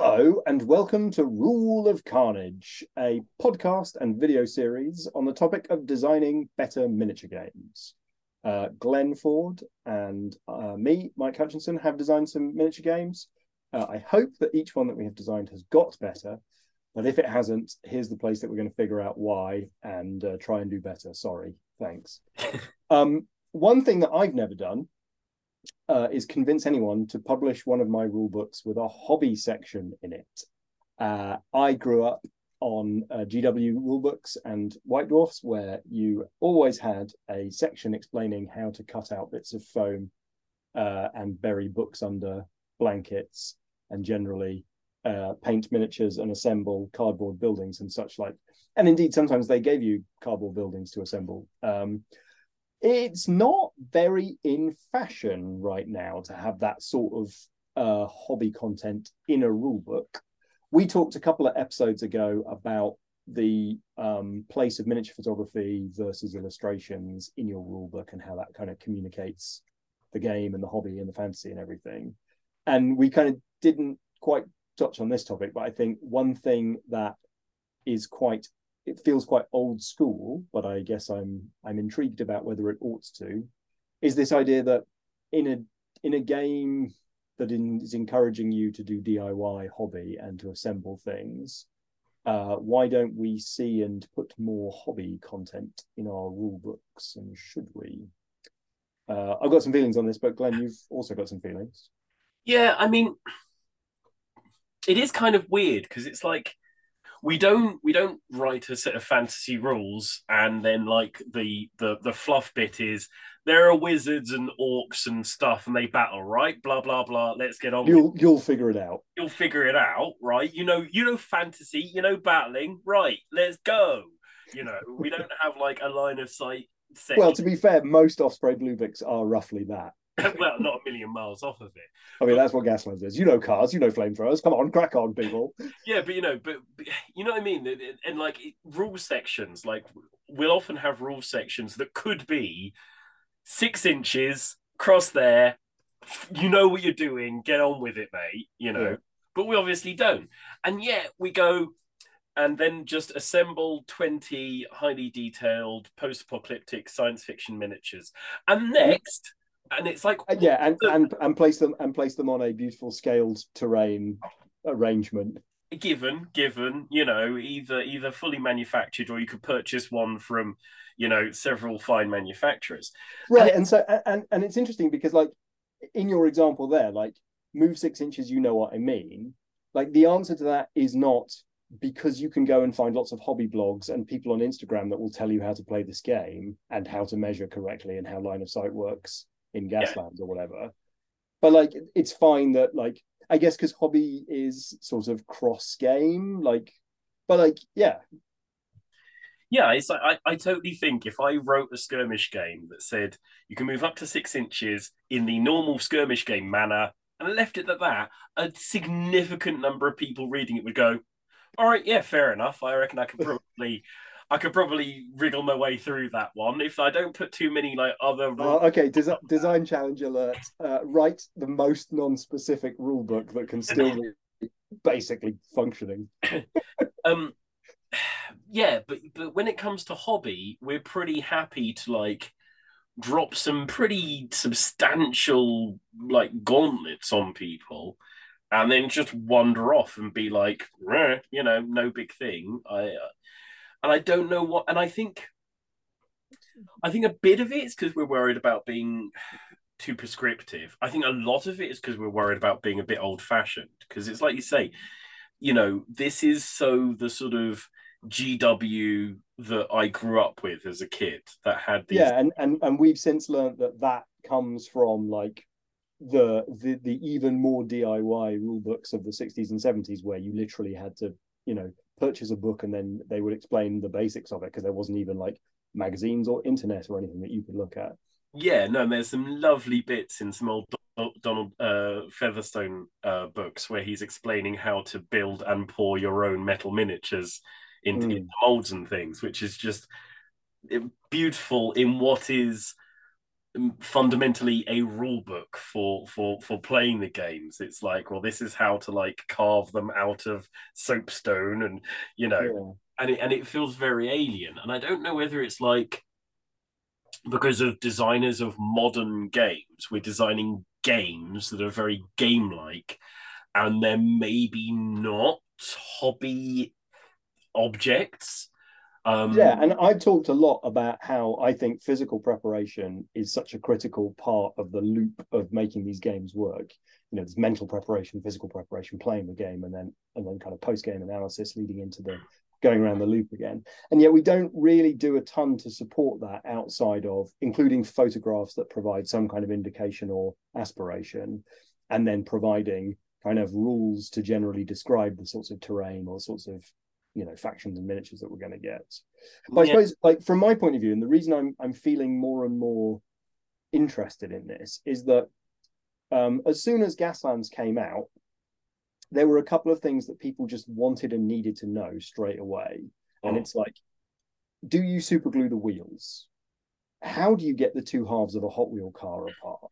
Hello, and welcome to Rule of Carnage, a podcast and video series on the topic of designing better miniature games. Uh, Glenn Ford and uh, me, Mike Hutchinson, have designed some miniature games. Uh, I hope that each one that we have designed has got better, but if it hasn't, here's the place that we're going to figure out why and uh, try and do better. Sorry, thanks. um, one thing that I've never done uh, is convince anyone to publish one of my rule books with a hobby section in it. Uh, I grew up on uh, GW rulebooks and White Dwarfs, where you always had a section explaining how to cut out bits of foam uh, and bury books under blankets, and generally uh, paint miniatures and assemble cardboard buildings and such like. And indeed, sometimes they gave you cardboard buildings to assemble. Um, it's not very in fashion right now to have that sort of uh, hobby content in a rule book. We talked a couple of episodes ago about the um, place of miniature photography versus illustrations in your rule book and how that kind of communicates the game and the hobby and the fantasy and everything. And we kind of didn't quite touch on this topic, but I think one thing that is quite it feels quite old school, but I guess I'm I'm intrigued about whether it ought to, is this idea that in a in a game that in, is encouraging you to do DIY hobby and to assemble things, uh, why don't we see and put more hobby content in our rule books? And should we? Uh, I've got some feelings on this, but Glenn, you've also got some feelings. Yeah, I mean, it is kind of weird because it's like we don't we don't write a set of fantasy rules and then like the the the fluff bit is there are wizards and orcs and stuff and they battle right? Blah blah blah. Let's get on you'll you'll figure it out. You'll figure it out right? You know you know fantasy you know battling right? Let's go. You know we don't have like a line of sight well to be fair most osprey blue books are roughly that well, not a million miles off of it. I mean, but, that's what Gaslands is. You know cars, you know flamethrowers. Come on, crack on, people. Yeah, but you know, but, but you know what I mean. And, and like rule sections, like we'll often have rule sections that could be six inches cross there. You know what you're doing. Get on with it, mate. You know, yeah. but we obviously don't. And yet we go and then just assemble 20 highly detailed post-apocalyptic science fiction miniatures and next and it's like uh, yeah, and, and and place them and place them on a beautiful scaled terrain arrangement. Given, given, you know, either either fully manufactured or you could purchase one from, you know, several fine manufacturers. Right, and, and so and and it's interesting because like in your example there, like move six inches, you know what I mean. Like the answer to that is not because you can go and find lots of hobby blogs and people on Instagram that will tell you how to play this game and how to measure correctly and how line of sight works in Gaslands yeah. or whatever. But like, it's fine that like I guess because hobby is sort of cross game, like, but like, yeah. Yeah, it's like I, I totally think if I wrote a skirmish game that said you can move up to six inches in the normal skirmish game manner and left it at that, a significant number of people reading it would go, All right, yeah, fair enough. I reckon I could probably I could probably wriggle my way through that one if I don't put too many like other. Uh, okay, Des- design challenge alert. Uh, write the most non-specific rule book that can still be basically functioning. um, yeah, but but when it comes to hobby, we're pretty happy to like drop some pretty substantial like gauntlets on people and then just wander off and be like, you know, no big thing. I and I don't know what. And I think, I think a bit of it is because we're worried about being too prescriptive. I think a lot of it is because we're worried about being a bit old fashioned. Because it's like you say, you know, this is so the sort of GW that I grew up with as a kid that had these. Yeah, and and and we've since learned that that comes from like the the the even more DIY rule books of the 60s and 70s where you literally had to you know purchase a book and then they would explain the basics of it because there wasn't even like magazines or internet or anything that you could look at. Yeah, no, there's some lovely bits in some old Donald uh, Featherstone uh, books where he's explaining how to build and pour your own metal miniatures into, mm. into molds and things, which is just beautiful in what is fundamentally a rule book for for for playing the games. It's like well this is how to like carve them out of soapstone and you know yeah. and it, and it feels very alien. And i don't know whether it's like because of designers of modern games we're designing games that are very game like and they're maybe not hobby objects um, yeah, and I've talked a lot about how I think physical preparation is such a critical part of the loop of making these games work. You know, there's mental preparation, physical preparation, playing the game, and then and then kind of post game analysis leading into the going around the loop again. And yet we don't really do a ton to support that outside of including photographs that provide some kind of indication or aspiration, and then providing kind of rules to generally describe the sorts of terrain or sorts of you know factions and miniatures that we're going to get. But yeah. I suppose, like from my point of view, and the reason I'm I'm feeling more and more interested in this is that um, as soon as Gaslands came out, there were a couple of things that people just wanted and needed to know straight away, oh. and it's like, do you superglue the wheels? How do you get the two halves of a Hot Wheel car apart?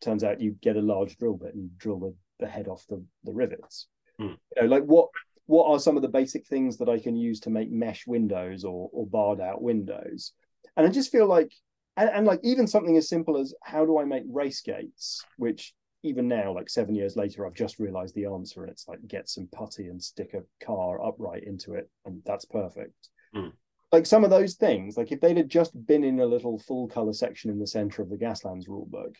Turns out you get a large drill bit and drill the, the head off the, the rivets. Hmm. You know, like what what are some of the basic things that I can use to make mesh windows or, or barred out windows? And I just feel like, and, and like even something as simple as how do I make race gates, which even now, like seven years later, I've just realized the answer, and it's like get some putty and stick a car upright into it, and that's perfect. Mm. Like some of those things, like if they'd have just been in a little full color section in the center of the Gaslands rulebook,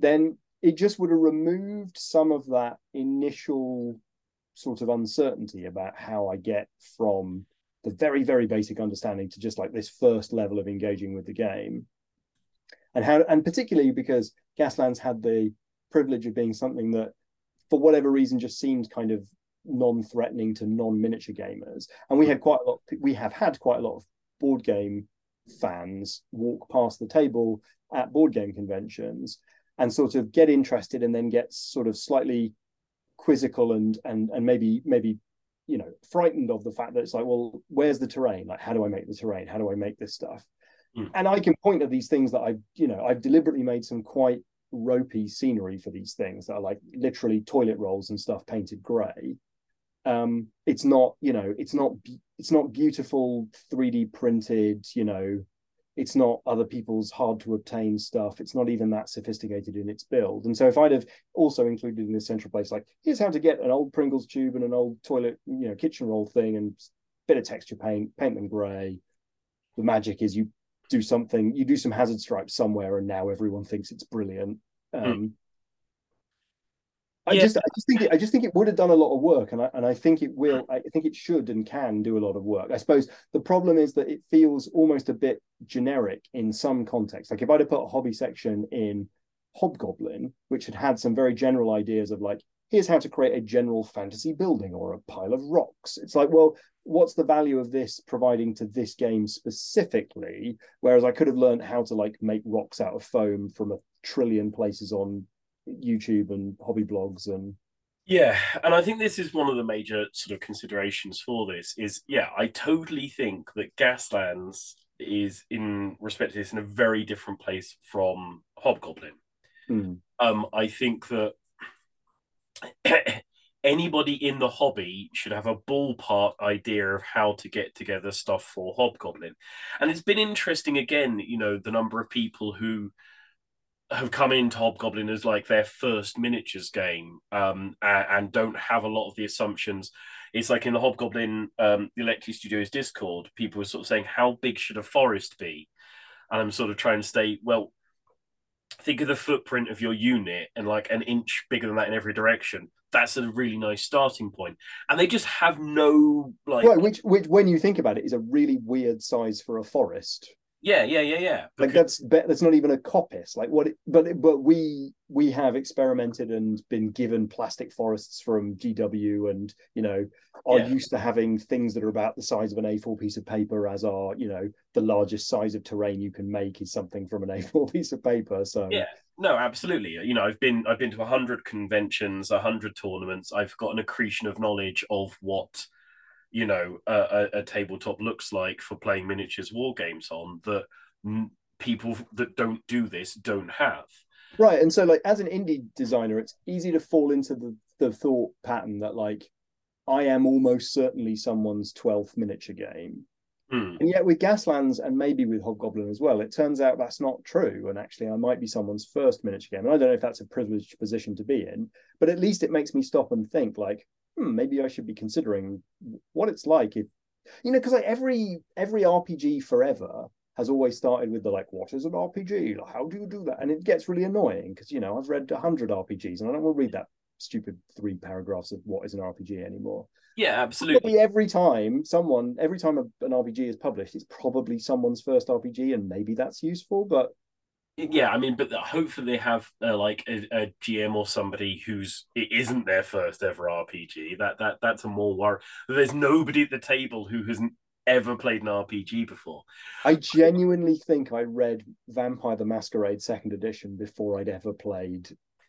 then it just would have removed some of that initial sort of uncertainty about how I get from the very, very basic understanding to just like this first level of engaging with the game. And how and particularly because Gaslands had the privilege of being something that, for whatever reason, just seemed kind of non-threatening to non-miniature gamers. And we had quite a lot, we have had quite a lot of board game fans walk past the table at board game conventions and sort of get interested and then get sort of slightly quizzical and and and maybe maybe you know frightened of the fact that it's like well where's the terrain? Like how do i make the terrain? How do i make this stuff? Mm. and i can point at these things that i've you know i've deliberately made some quite ropey scenery for these things that are like literally toilet rolls and stuff painted gray um it's not you know it's not it's not beautiful 3d printed you know it's not other people's hard to obtain stuff. It's not even that sophisticated in its build. And so if I'd have also included in this central place, like here's how to get an old Pringles tube and an old toilet, you know, kitchen roll thing and bit of texture paint, paint them gray. The magic is you do something, you do some hazard stripes somewhere, and now everyone thinks it's brilliant. Hmm. Um, I yeah. just I just think it, I just think it would have done a lot of work, and I and I think it will. I think it should and can do a lot of work. I suppose the problem is that it feels almost a bit generic in some contexts. Like if I'd have put a hobby section in Hobgoblin, which had had some very general ideas of like, here's how to create a general fantasy building or a pile of rocks. It's like, well, what's the value of this providing to this game specifically? Whereas I could have learned how to like make rocks out of foam from a trillion places on YouTube and hobby blogs and yeah, and I think this is one of the major sort of considerations for this is yeah, I totally think that Gaslands is in respect to this in a very different place from Hobgoblin. Mm. Um, I think that anybody in the hobby should have a ballpark idea of how to get together stuff for Hobgoblin. And it's been interesting again, you know, the number of people who have come into Hobgoblin as like their first miniatures game um, and, and, don't have a lot of the assumptions. It's like in the Hobgoblin, um, the Electi Studios Discord, people were sort of saying, How big should a forest be? And I'm sort of trying to say, well, think of the footprint of your unit and like an inch bigger than that in every direction. That's a really nice starting point. And they just have no like. Right, which, which, when you think about it, is a really weird size for a forest. Yeah, yeah, yeah, yeah. Because... Like that's that's not even a coppice. Like what? It, but but we we have experimented and been given plastic forests from GW, and you know are yeah. used to having things that are about the size of an A4 piece of paper. As are you know the largest size of terrain you can make is something from an A4 piece of paper. So yeah, no, absolutely. You know, I've been I've been to hundred conventions, hundred tournaments. I've got an accretion of knowledge of what you know a, a, tabletop looks like for playing miniatures war games on that people that don't do this don't have. Right. And so like as an indie designer, it's easy to fall into the, the thought pattern that like I am almost certainly someone's 12th miniature game. Hmm. And yet with Gaslands and maybe with Hobgoblin as well, it turns out that's not true. And actually I might be someone's first miniature game. And I don't know if that's a privileged position to be in, but at least it makes me stop and think like, hmm, maybe I should be considering what it's like if you know, because like every every RPG forever has always started with the like, what is an RPG? Like, how do you do that? And it gets really annoying because you know I've read hundred RPGs and I don't want to read that stupid three paragraphs of what is an RPG anymore. Yeah, absolutely. Probably every time someone, every time a, an RPG is published, it's probably someone's first RPG, and maybe that's useful. But yeah, I mean, but hopefully they have uh, like a, a, GM or somebody who's it isn't their first ever RPG. That that that's a more worry. There's nobody at the table who hasn't ever played an RPG before. I genuinely think I read Vampire the Masquerade Second Edition before I'd ever played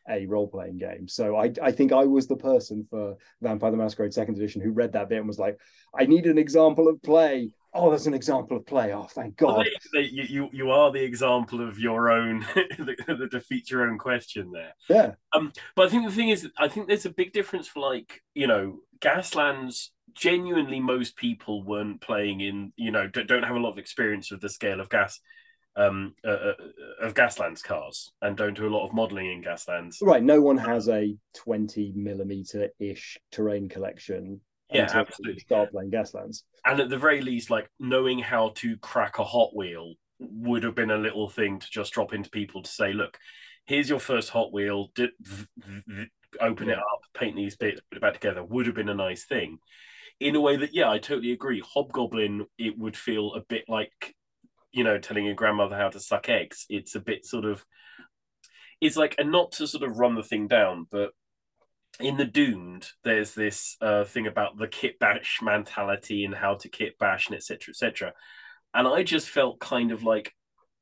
a role playing game. So I, I think I was the person for Vampire the Masquerade Second Edition who read that bit and was like, I need an example of play. Oh, that's an example of play. Oh, thank God. Well, you, you, you are the example of your own, the, defeat your own question there. Yeah. Um, but I think the thing is, I think there's a big difference for like, you know, Gaslands genuinely most people weren't playing in you know don't have a lot of experience of the scale of gas um uh, uh, of gaslands cars and don't do a lot of modeling in gaslands right no one has a 20 millimeter ish terrain collection yeah absolutely start playing gaslands and at the very least like knowing how to crack a hot wheel would have been a little thing to just drop into people to say look here's your first hot wheel open it up paint these bits put it back together would have been a nice thing in a way that yeah, I totally agree. Hobgoblin, it would feel a bit like you know telling your grandmother how to suck eggs. It's a bit sort of it's like and not to sort of run the thing down, but in the Doomed, there's this uh, thing about the kit bash mentality and how to kit bash and etc. etc. And I just felt kind of like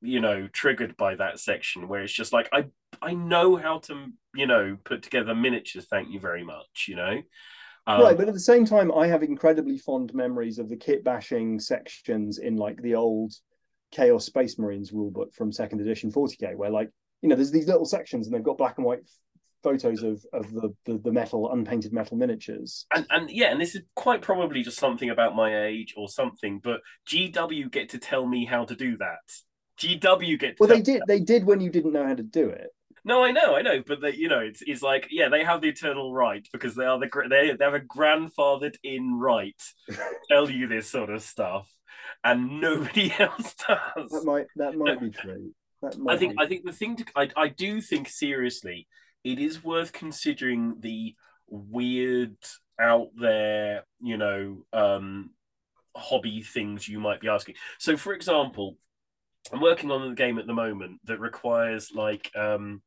you know triggered by that section where it's just like I I know how to you know put together miniatures. Thank you very much. You know, um, right, but at the same time, I have incredibly fond memories of the kit bashing sections in like the old Chaos Space Marines rulebook from second edition 40k, where like you know there's these little sections and they've got black and white photos of of the, the, the metal unpainted metal miniatures. And and yeah, and this is quite probably just something about my age or something, but GW get to tell me how to do that. GW get well, they did. They did when you didn't know how to do it. No, I know, I know, but they, you know, it's, it's like, yeah, they have the eternal right because they are the they they have a grandfathered in right to tell you this sort of stuff, and nobody else does. That might that might be true. I think. I think the thing to I I do think seriously, it is worth considering the weird out there, you know, um, hobby things you might be asking. So, for example, I'm working on a game at the moment that requires like um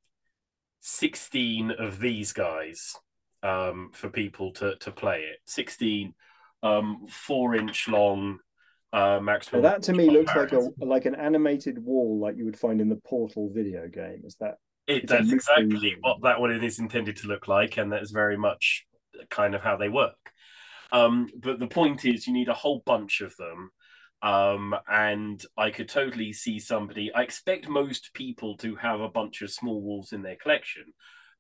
16 of these guys um, for people to, to play it. 16 um, four inch long uh, maximum. that to me looks like a like an animated wall like you would find in the Portal video game. Is that? It, that's exactly what that one is intended to look like, and that's very much kind of how they work. Um, but the point is, you need a whole bunch of them um, and I could totally see somebody. I expect most people to have a bunch of small wolves in their collection,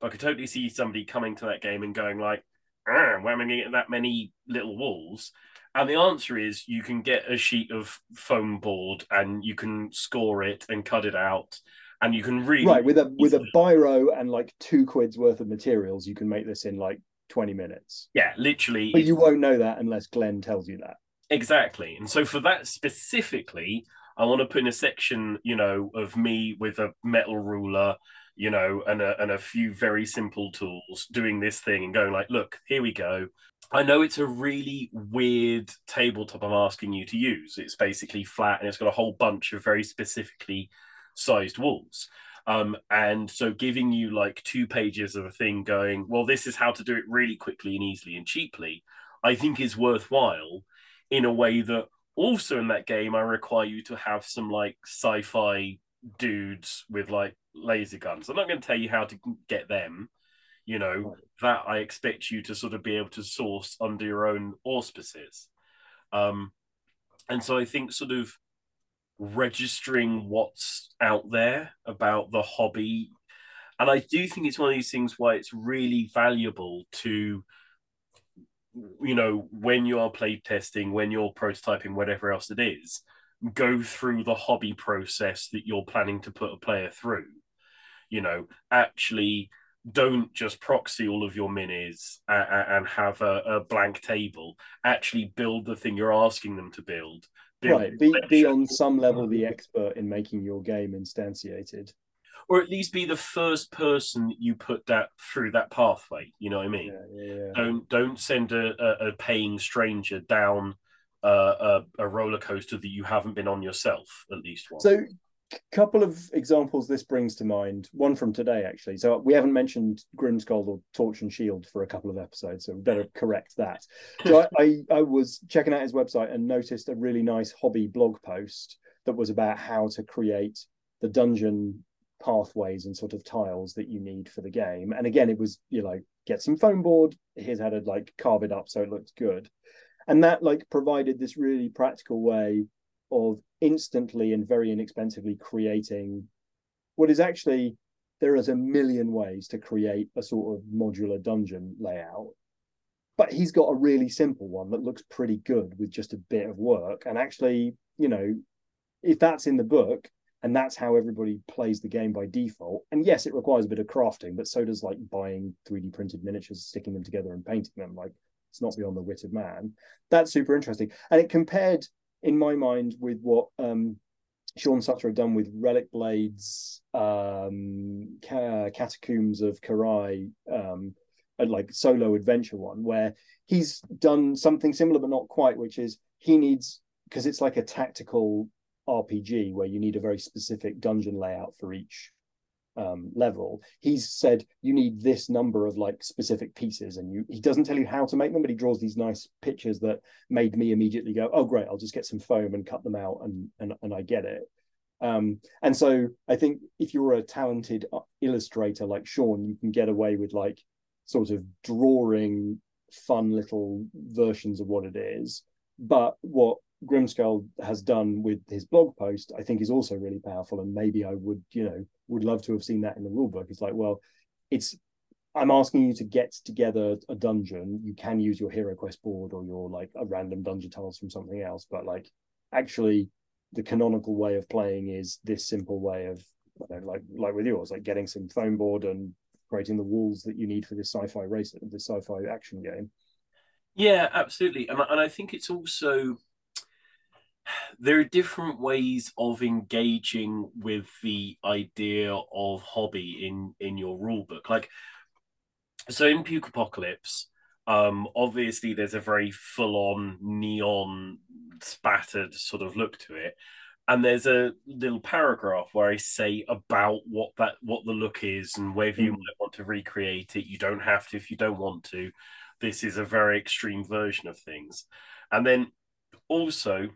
but I could totally see somebody coming to that game and going like, "Where am I going to get that many little wolves?" And the answer is you can get a sheet of foam board and you can score it and cut it out, and you can really right with a with a biro and like two quid's worth of materials. You can make this in like twenty minutes. Yeah, literally. But you won't know that unless Glenn tells you that. Exactly. And so for that specifically, I want to put in a section, you know, of me with a metal ruler, you know, and a, and a few very simple tools doing this thing and going like, look, here we go. I know it's a really weird tabletop I'm asking you to use. It's basically flat and it's got a whole bunch of very specifically sized walls. Um, and so giving you like two pages of a thing going, well, this is how to do it really quickly and easily and cheaply, I think is worthwhile in a way that also in that game I require you to have some like sci-fi dudes with like laser guns. I'm not going to tell you how to get them. You know that I expect you to sort of be able to source under your own auspices. Um, and so I think sort of registering what's out there about the hobby. And I do think it's one of these things why it's really valuable to, you know, when you are play testing, when you're prototyping, whatever else it is, go through the hobby process that you're planning to put a player through. You know, actually don't just proxy all of your minis and, and have a, a, blank table. Actually, build the thing you're asking them to build. build right, be, be on some level the expert in making your game instantiated, or at least be the first person you put that through that pathway. You know what I mean? Yeah, yeah, yeah. Don't don't send a, a, a paying stranger down uh, a, a roller coaster that you haven't been on yourself at least once. So couple of examples this brings to mind one from today actually. So we haven't mentioned grimskald or torch and shield for a couple of episodes so we better correct that. So I, I, I was checking out his website and noticed a really nice hobby blog post that was about how to create the dungeon pathways and sort of tiles that you need for the game. And again it was you know get some foam board here's how to like carve it up so it looks good. And that like provided this really practical way of instantly and very inexpensively creating what is actually there is a million ways to create a sort of modular dungeon layout but he's got a really simple one that looks pretty good with just a bit of work. And actually you know if that's in the book and that's how everybody plays the game by default and yes it requires a bit of crafting but so does like buying 3d printed miniatures sticking them together and painting them like it's not beyond the wit of man. That's super interesting. And it compared in my mind with what um, Sean Sutter had done with Relic Blades, um, Catacombs of Karai, um, like solo adventure one, where he's done something similar but not quite, which is he needs because it's like a tactical RPG where you need a very specific dungeon layout for each um, level, he's said you need this number of like specific pieces, and you he doesn't tell you how to make them, but he draws these nice pictures that made me immediately go, oh great, I'll just get some foam and cut them out, and and and I get it. Um, and so I think if you're a talented uh, illustrator like Sean, you can get away with like sort of drawing fun little versions of what it is. But what Grimskald has done with his blog post, I think is also really powerful. And maybe I would, you know, would love to have seen that in the rule book. It's like, well, it's I'm asking you to get together a dungeon. You can use your Hero Quest board or your like a random dungeon tiles from something else, but like actually the canonical way of playing is this simple way of know, like like with yours, like getting some foam board and creating the walls that you need for this sci-fi race, this sci-fi action game. Yeah, absolutely, and and I think it's also there are different ways of engaging with the idea of hobby in in your rule book. Like so in Pukeapocalypse um obviously there's a very full-on neon spattered sort of look to it. And there's a little paragraph where i say about what that what the look is and whether you mm. might want to recreate it. You don't have to if you don't want to. This is a very extreme version of things. And then also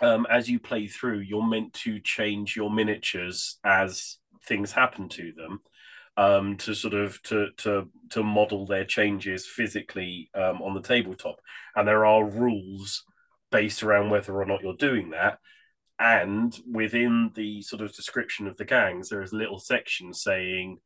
um, as you play through, you're meant to change your miniatures as things happen to them um, to sort of to to to model their changes physically um, on the tabletop, and there are rules based around whether or not you're doing that. And within the sort of description of the gangs, there is a little section saying,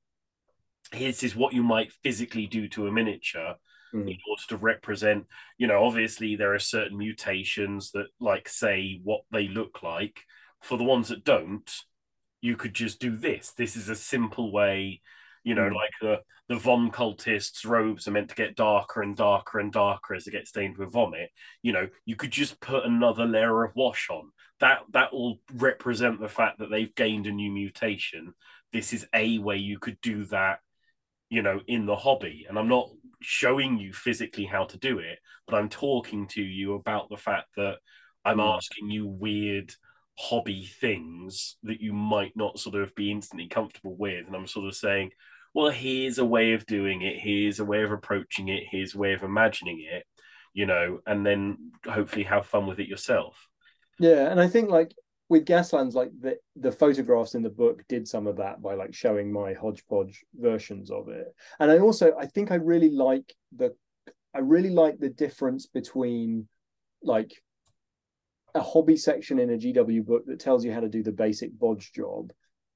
"This is what you might physically do to a miniature." Mm. in order to represent you know obviously there are certain mutations that like say what they look like. For the ones that don't you could just do this. This is a simple way you know mm. like the the von cultists robes are meant to get darker and darker and darker as they get stained with vomit. You know you could just put another layer of wash on. That that will represent the fact that they've gained a new mutation. This is a way you could do that you know in the hobby. And i'm not showing you physically how to do it, but I'm talking to you about the fact that I'm mm. asking you weird hobby things that you might not sort of be instantly comfortable with. And I'm sort of saying, well, here's a way of doing it, here's a way of approaching it, here's a way of imagining it, you know, and then hopefully have fun with it yourself. Yeah, and I think like with Gaslands, like the the photographs in the book did some of that by like showing my hodgepodge versions of it. And I also I think I really like the I really like the difference between like a hobby section in a GW book that tells you how to do the basic bodge job,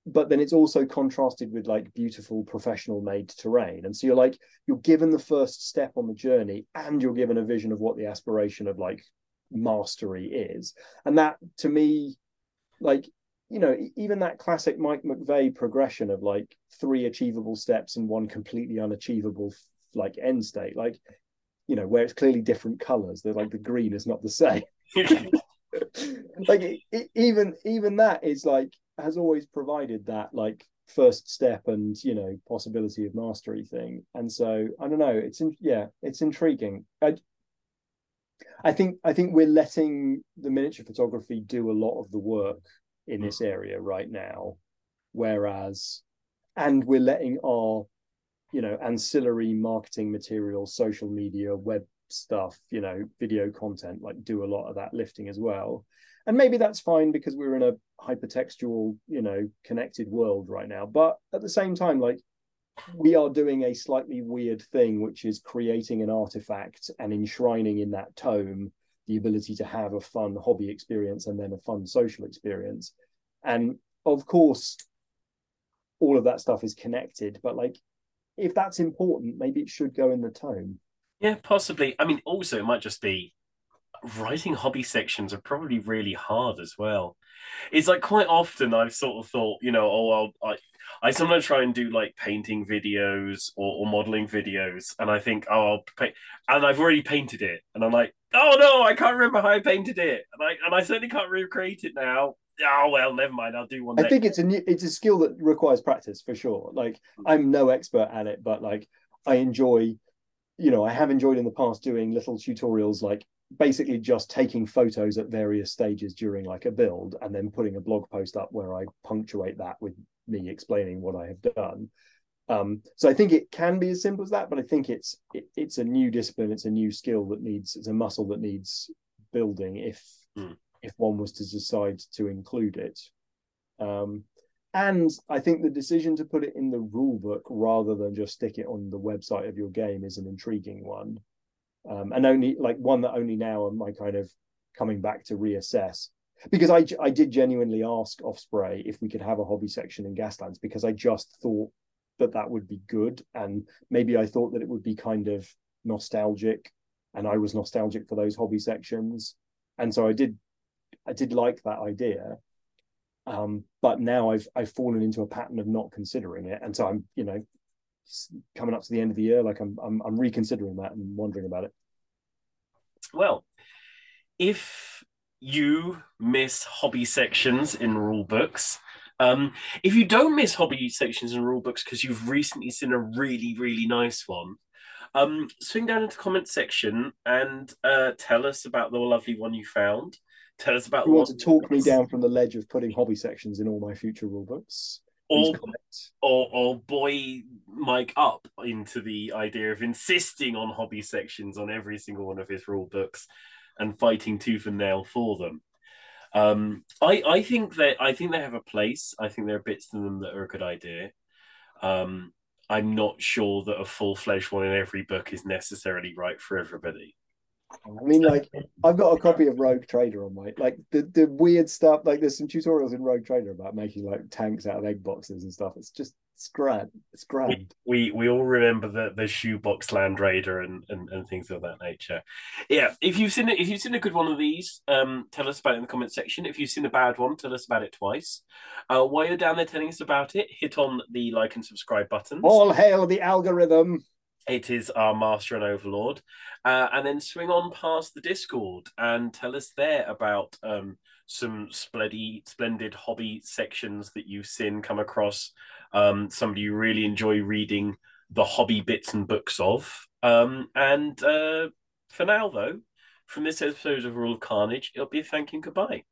but then it's also contrasted with like beautiful professional made terrain. And so you're like, you're given the first step on the journey and you're given a vision of what the aspiration of like mastery is. And that to me, like, you know, even that classic Mike McVey progression of like three achievable steps and one completely unachievable like end state, like, you know, where it's clearly different colors. They're like the green is not the same. like it, it, even even that is like has always provided that like first step and you know possibility of mastery thing and so i don't know it's in, yeah it's intriguing I, I think i think we're letting the miniature photography do a lot of the work in this mm. area right now whereas and we're letting our you know ancillary marketing material, social media web stuff, you know, video content, like do a lot of that lifting as well. And maybe that's fine because we're in a hypertextual, you know, connected world right now. But at the same time, like we are doing a slightly weird thing, which is creating an artifact and enshrining in that tome the ability to have a fun hobby experience and then a fun social experience. And of course, all of that stuff is connected, but like if that's important, maybe it should go in the tome. Yeah, possibly. I mean, also it might just be writing hobby sections are probably really hard as well. It's like quite often I've sort of thought, you know, oh, I'll, I I sometimes try and do like painting videos or, or modeling videos, and I think, oh, I'll paint, and I've already painted it, and I'm like, oh no, I can't remember how I painted it, and I and I certainly can't recreate it now. Oh well, never mind. I'll do one. I next. think it's a new, it's a skill that requires practice for sure. Like hmm. I'm no expert at it, but like I enjoy you know, I have enjoyed in the past doing little tutorials like basically just taking photos at various stages during like a build and then putting a blog post up where I punctuate that with me explaining what I have done. Um, so I think it can be as simple as that, but I think it's it, it's a new discipline, it's a new skill that needs it's a muscle that needs building if mm. if one was to decide to include it. Um, and I think the decision to put it in the rule book rather than just stick it on the website of your game is an intriguing one. Um, and only like one that only now am I kind of coming back to reassess because I, I did genuinely ask Osprey if we could have a hobby section in Gaslands because I just thought that that would be good. And maybe I thought that it would be kind of nostalgic and I was nostalgic for those hobby sections. And so I did I did like that idea. Um, but now I've I've fallen into a pattern of not considering it, and so I'm you know coming up to the end of the year, like I'm I'm, I'm reconsidering that and wondering about it. Well, if you miss hobby sections in rule books. Um, if you don't miss hobby sections in rule books because you've recently seen a really, really nice one, um, swing down into the comment section and uh, tell us about the lovely one you found. Tell us about. You want to talk me down from the ledge of putting hobby sections in all my future rule books? Or, or, or boy Mike up into the idea of insisting on hobby sections on every single one of his rule books and fighting tooth and nail for them. Um, I I think that I think they have a place. I think there are bits to them that are a good idea. Um, I'm not sure that a full fledged one in every book is necessarily right for everybody. I mean, like I've got a copy of Rogue Trader on my like the, the weird stuff. Like there's some tutorials in Rogue Trader about making like tanks out of egg boxes and stuff. It's just It's grand. We we, we all remember the the shoebox Land Raider and, and and things of that nature. Yeah, if you've seen it, if you've seen a good one of these, um, tell us about it in the comment section. If you've seen a bad one, tell us about it twice. Uh, while you're down there telling us about it, hit on the like and subscribe buttons. All hail the algorithm it is our master and overlord uh, and then swing on past the discord and tell us there about um, some splendid, splendid hobby sections that you've seen come across um, somebody you really enjoy reading the hobby bits and books of. Um, and uh, for now though from this episode of rule of carnage it'll be a thank you and goodbye.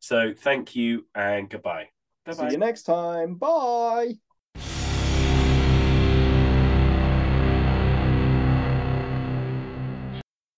So thank you and goodbye. Bye-bye. see you next time. Bye